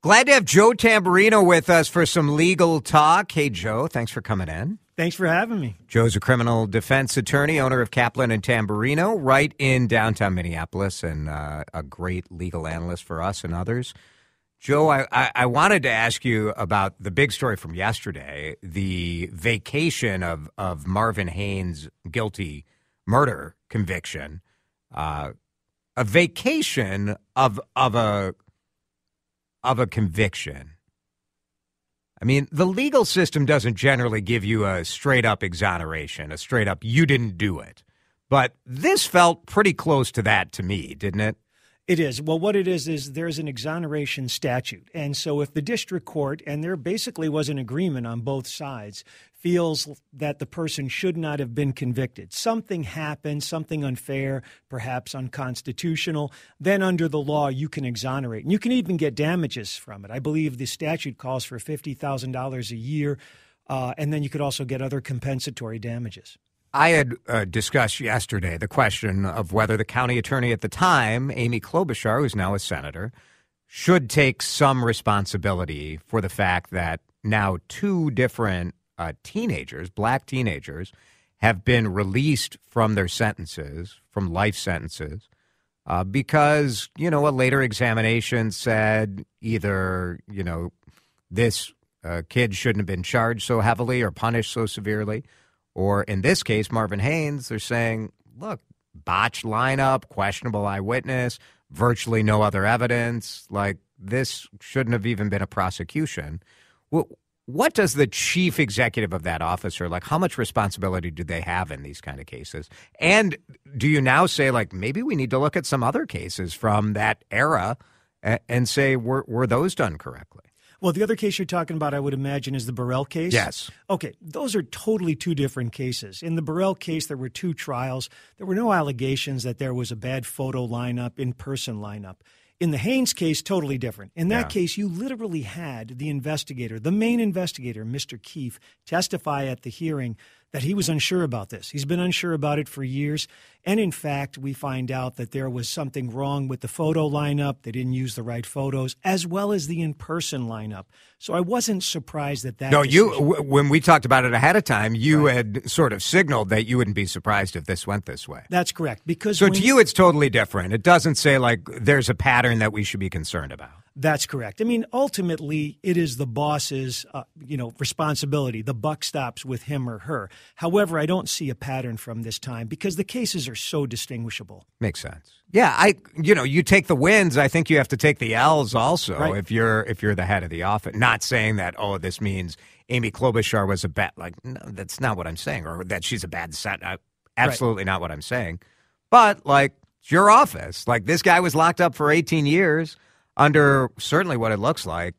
Glad to have Joe Tamburino with us for some legal talk. Hey, Joe, thanks for coming in. Thanks for having me. Joe's a criminal defense attorney, owner of Caplan and Tamburino, right in downtown Minneapolis, and uh, a great legal analyst for us and others. Joe, I, I, I, wanted to ask you about the big story from yesterday the vacation of, of Marvin Haynes' guilty murder conviction. Uh, a vacation of, of a of a conviction. I mean, the legal system doesn't generally give you a straight up exoneration, a straight up, you didn't do it. But this felt pretty close to that to me, didn't it? It is. Well, what it is is there's an exoneration statute. And so if the district court, and there basically was an agreement on both sides, feels that the person should not have been convicted, something happened, something unfair, perhaps unconstitutional, then under the law you can exonerate. And you can even get damages from it. I believe the statute calls for $50,000 a year, uh, and then you could also get other compensatory damages. I had uh, discussed yesterday the question of whether the county attorney at the time, Amy Klobuchar, who's now a senator, should take some responsibility for the fact that now two different uh, teenagers, black teenagers, have been released from their sentences, from life sentences, uh, because, you know, a later examination said either, you know, this uh, kid shouldn't have been charged so heavily or punished so severely or in this case, Marvin Haynes, they're saying, look, botched lineup, questionable eyewitness, virtually no other evidence. Like this shouldn't have even been a prosecution. What does the chief executive of that officer like how much responsibility do they have in these kind of cases and do you now say like maybe we need to look at some other cases from that era and say were, were those done correctly well, the other case you're talking about, I would imagine, is the Burrell case. Yes. Okay, those are totally two different cases. In the Burrell case, there were two trials. There were no allegations that there was a bad photo lineup, in person lineup. In the Haynes case, totally different. In that yeah. case, you literally had the investigator, the main investigator, Mr. Keefe, testify at the hearing that he was unsure about this. He's been unsure about it for years. And in fact, we find out that there was something wrong with the photo lineup. They didn't use the right photos, as well as the in person lineup. So I wasn't surprised that that. No, decision- you, w- when we talked about it ahead of time, you right. had sort of signaled that you wouldn't be surprised if this went this way. That's correct. Because so to you, it's totally different. It doesn't say like there's a pattern that we should be concerned about. That's correct. I mean, ultimately, it is the boss's, uh, you know, responsibility. The buck stops with him or her. However, I don't see a pattern from this time because the cases are so distinguishable. Makes sense. Yeah, I, you know, you take the wins. I think you have to take the L's also right. if you're if you're the head of the office. Not saying that oh, this means Amy Klobuchar was a bad. Like, no, that's not what I'm saying, or that she's a bad set. Uh, absolutely right. not what I'm saying. But like, it's your office. Like, this guy was locked up for 18 years under certainly what it looks like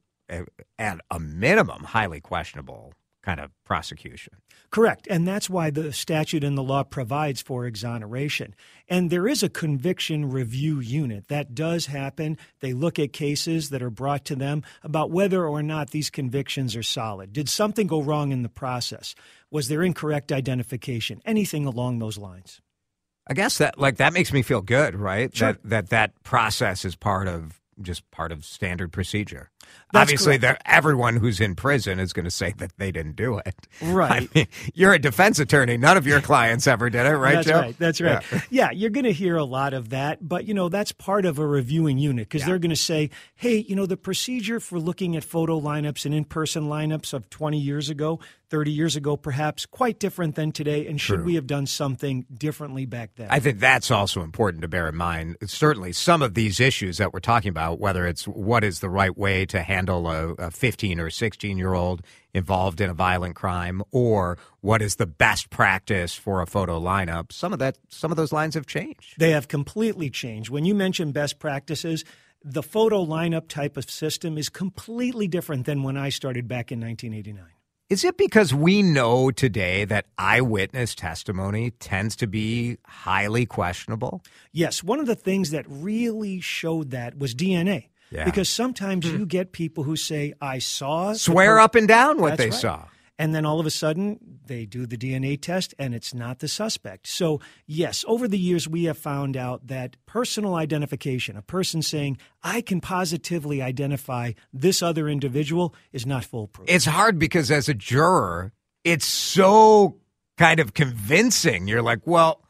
at a minimum highly questionable kind of prosecution. Correct. And that's why the statute and the law provides for exoneration. And there is a conviction review unit that does happen. They look at cases that are brought to them about whether or not these convictions are solid. Did something go wrong in the process? Was there incorrect identification? Anything along those lines. I guess that like that makes me feel good, right? Sure. That that that process is part of just part of standard procedure. That's Obviously, everyone who's in prison is going to say that they didn't do it. Right. I mean, you're a defense attorney. None of your clients ever did it, right, that's Joe? Right. That's right. Yeah, yeah you're going to hear a lot of that, but you know that's part of a reviewing unit because yeah. they're going to say, "Hey, you know, the procedure for looking at photo lineups and in-person lineups of 20 years ago, 30 years ago, perhaps quite different than today. And should True. we have done something differently back then? I think that's also important to bear in mind. Certainly, some of these issues that we're talking about, whether it's what is the right way to handle a, a 15 or 16 year old involved in a violent crime, or what is the best practice for a photo lineup, some of that, some of those lines have changed. They have completely changed. When you mention best practices, The photo lineup type of system is completely different than when I started back in 1989. Is it because we know today that eyewitness testimony tends to be highly questionable? Yes. One of the things that really showed that was DNA. Yeah. Because sometimes hmm. you get people who say, I saw. Swear per- up and down what That's they right. saw. And then all of a sudden, they do the DNA test and it's not the suspect. So, yes, over the years, we have found out that personal identification, a person saying, I can positively identify this other individual, is not foolproof. It's hard because as a juror, it's so kind of convincing. You're like, well,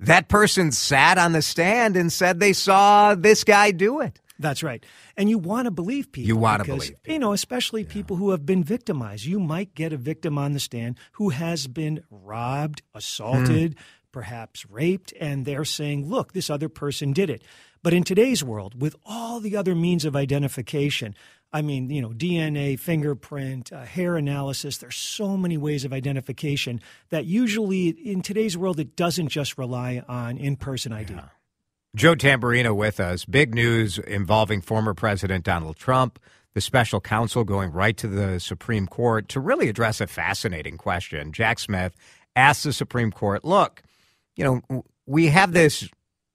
that person sat on the stand and said they saw this guy do it. That's right. And you want to believe people. You wanna because, believe You know, especially people who have been victimized. You might get a victim on the stand who has been robbed, assaulted, Hmm. perhaps raped, and they're saying, look, this other person did it. But in today's world, with all the other means of identification, I mean, you know, DNA, fingerprint, uh, hair analysis, there's so many ways of identification that usually in today's world, it doesn't just rely on in person ID. Joe Tamburino with us. Big news involving former President Donald Trump, the special counsel going right to the Supreme Court to really address a fascinating question. Jack Smith asked the Supreme Court, look, you know, we have this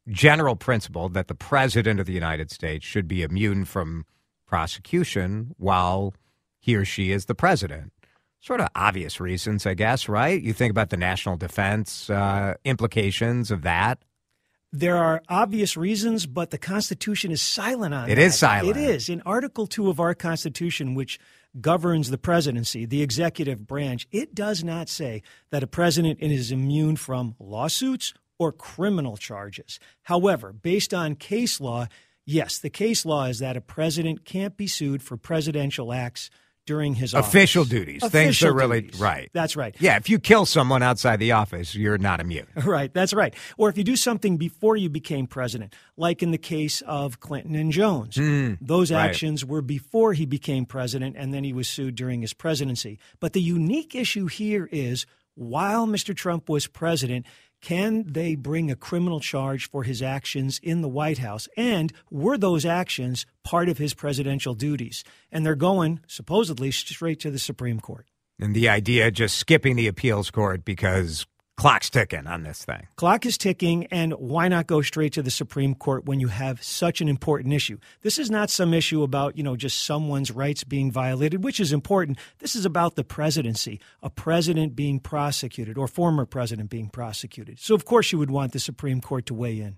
general principle that the President of the United States should be immune from prosecution while he or she is the President. Sort of obvious reasons, I guess, right? You think about the national defense uh, implications of that. There are obvious reasons, but the Constitution is silent on It that. is silent. It is. In Article 2 of our Constitution, which governs the presidency, the executive branch, it does not say that a president is immune from lawsuits or criminal charges. However, based on case law, yes, the case law is that a president can't be sued for presidential acts during his Official office. duties, things are really duties. right. That's right. Yeah, if you kill someone outside the office, you're not immune. Right, that's right. Or if you do something before you became president, like in the case of Clinton and Jones, those Hmm, right. actions were before he became president and then he was sued during his presidency. But the unique issue here is while Mr. Trump was president, can they bring a criminal charge for his actions in the White House? And were those actions part of his presidential duties? And they're going, supposedly, straight to the Supreme Court. And the idea just skipping the appeals court because clock's ticking on this thing. Clock is ticking, and why not go straight to the Supreme Court when you have such an important issue? This is not some issue about, you know, just someone's rights being violated, which is important. This is about the presidency, a president being prosecuted or former president being prosecuted. So, of course, you would want the Supreme Court to weigh in.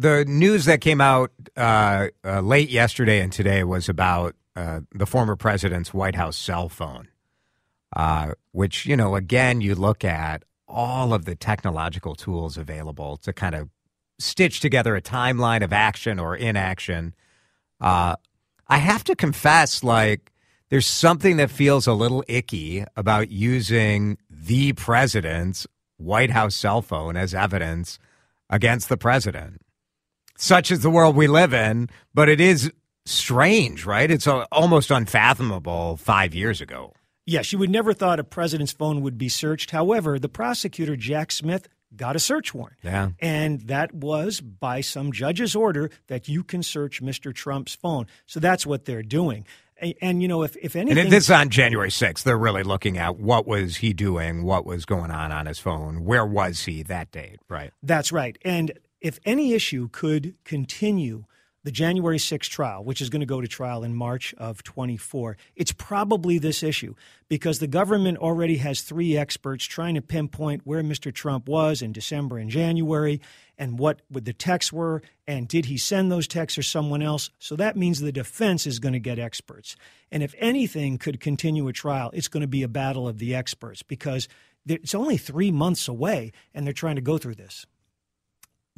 The news that came out uh, uh, late yesterday and today was about uh, the former president's White House cell phone, uh, which, you know, again, you look at all of the technological tools available to kind of stitch together a timeline of action or inaction. Uh, I have to confess, like, there's something that feels a little icky about using the president's White House cell phone as evidence against the president. Such is the world we live in, but it is strange, right? It's uh, almost unfathomable five years ago. Yes, you would never thought a president's phone would be searched. However, the prosecutor, Jack Smith, got a search warrant. Yeah. And that was by some judge's order that you can search Mr. Trump's phone. So that's what they're doing. And, and you know, if, if anything. And this is on January 6th. They're really looking at what was he doing, what was going on on his phone, where was he that date, right? That's right. And if any issue could continue the January 6th trial, which is going to go to trial in March of 24, it's probably this issue because the government already has three experts trying to pinpoint where Mr. Trump was in December and January and what the texts were and did he send those texts or someone else. So that means the defense is going to get experts. And if anything could continue a trial, it's going to be a battle of the experts because it's only three months away and they're trying to go through this.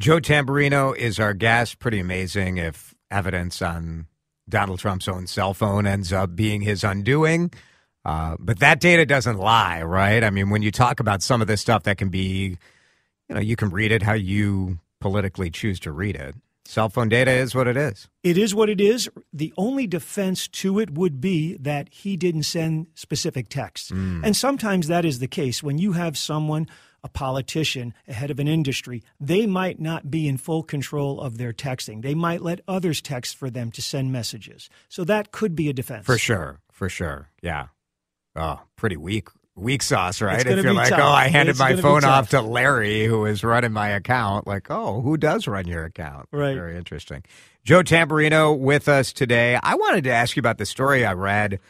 Joe Tamburino is our guest. Pretty amazing. If evidence on Donald Trump's own cell phone ends up being his undoing. Uh, but that data doesn't lie, right? I mean, when you talk about some of this stuff that can be, you know, you can read it how you politically choose to read it. Cell phone data is what it is. It is what it is. The only defense to it would be that he didn't send specific texts. Mm. And sometimes that is the case. When you have someone, a politician, a head of an industry, they might not be in full control of their texting. They might let others text for them to send messages. So that could be a defense. For sure. For sure. Yeah. Oh, pretty weak weak sauce, right? If you're like, tough. oh, I handed it's my phone off to Larry, who is running my account, like, oh, who does run your account? Right. Very interesting. Joe Tamburino with us today. I wanted to ask you about the story I read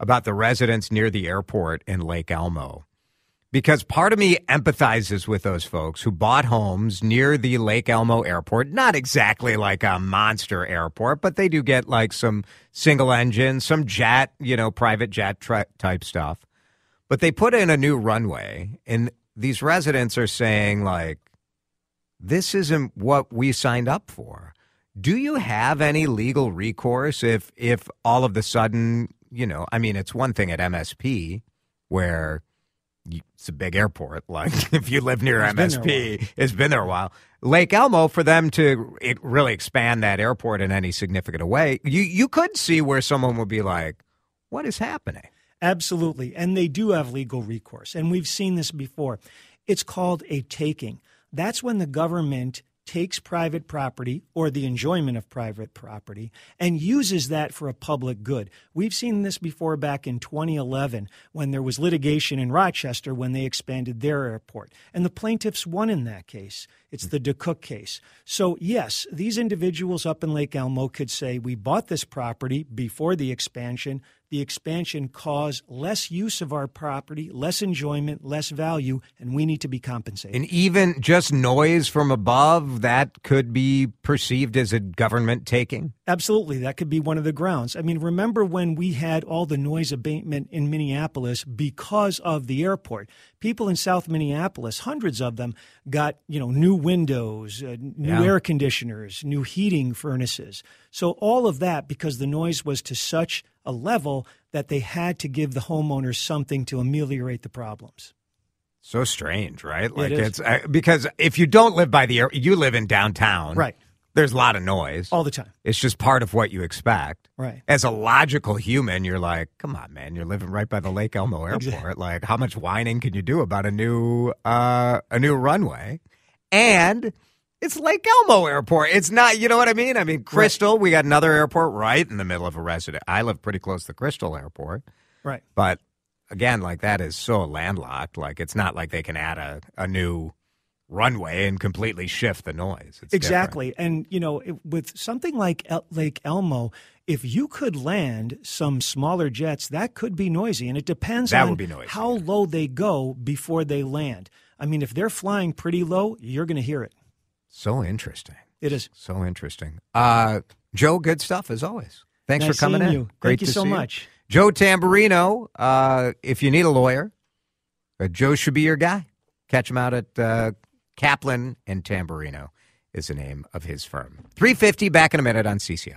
about the residents near the airport in Lake Elmo. Because part of me empathizes with those folks who bought homes near the Lake Elmo airport. Not exactly like a monster airport, but they do get like some single engine, some jet, you know, private jet type stuff. But they put in a new runway, and these residents are saying, like, this isn't what we signed up for. Do you have any legal recourse if if all of the sudden, you know, I mean, it's one thing at MSP where it's a big airport. Like if you live near it's MSP, been it's been there a while. Lake Elmo, for them to really expand that airport in any significant way, you you could see where someone would be like, "What is happening?" Absolutely. And they do have legal recourse. And we've seen this before. It's called a taking. That's when the government takes private property or the enjoyment of private property and uses that for a public good. We've seen this before back in 2011 when there was litigation in Rochester when they expanded their airport. And the plaintiffs won in that case. It's the DeCook case. So, yes, these individuals up in Lake Elmo could say, We bought this property before the expansion the expansion cause less use of our property, less enjoyment, less value, and we need to be compensated. And even just noise from above, that could be perceived as a government taking? Absolutely. That could be one of the grounds. I mean, remember when we had all the noise abatement in Minneapolis because of the airport? People in South Minneapolis, hundreds of them, got, you know, new windows, uh, new yeah. air conditioners, new heating furnaces. So all of that because the noise was to such a level that they had to give the homeowners something to ameliorate the problems. So strange, right? Like it it's uh, because if you don't live by the air, you live in downtown, right? There's a lot of noise all the time. It's just part of what you expect, right? As a logical human, you're like, come on, man, you're living right by the Lake Elmo Airport. Exactly. Like, how much whining can you do about a new uh, a new runway? And it's Lake Elmo Airport. It's not, you know what I mean? I mean, Crystal, right. we got another airport right in the middle of a resident. I live pretty close to Crystal Airport. Right. But again, like that is so landlocked. Like it's not like they can add a, a new runway and completely shift the noise. It's exactly. Different. And, you know, it, with something like El- Lake Elmo, if you could land some smaller jets, that could be noisy. And it depends that on would be noisy, how yeah. low they go before they land. I mean, if they're flying pretty low, you're going to hear it. So interesting. It is. So interesting. Uh, Joe, good stuff as always. Thanks nice for coming in. You. Great Thank you so much. You. Joe Tamburino, uh, if you need a lawyer, uh, Joe should be your guy. Catch him out at uh, Caplan and Tamburino is the name of his firm. 350 back in a minute on CCO.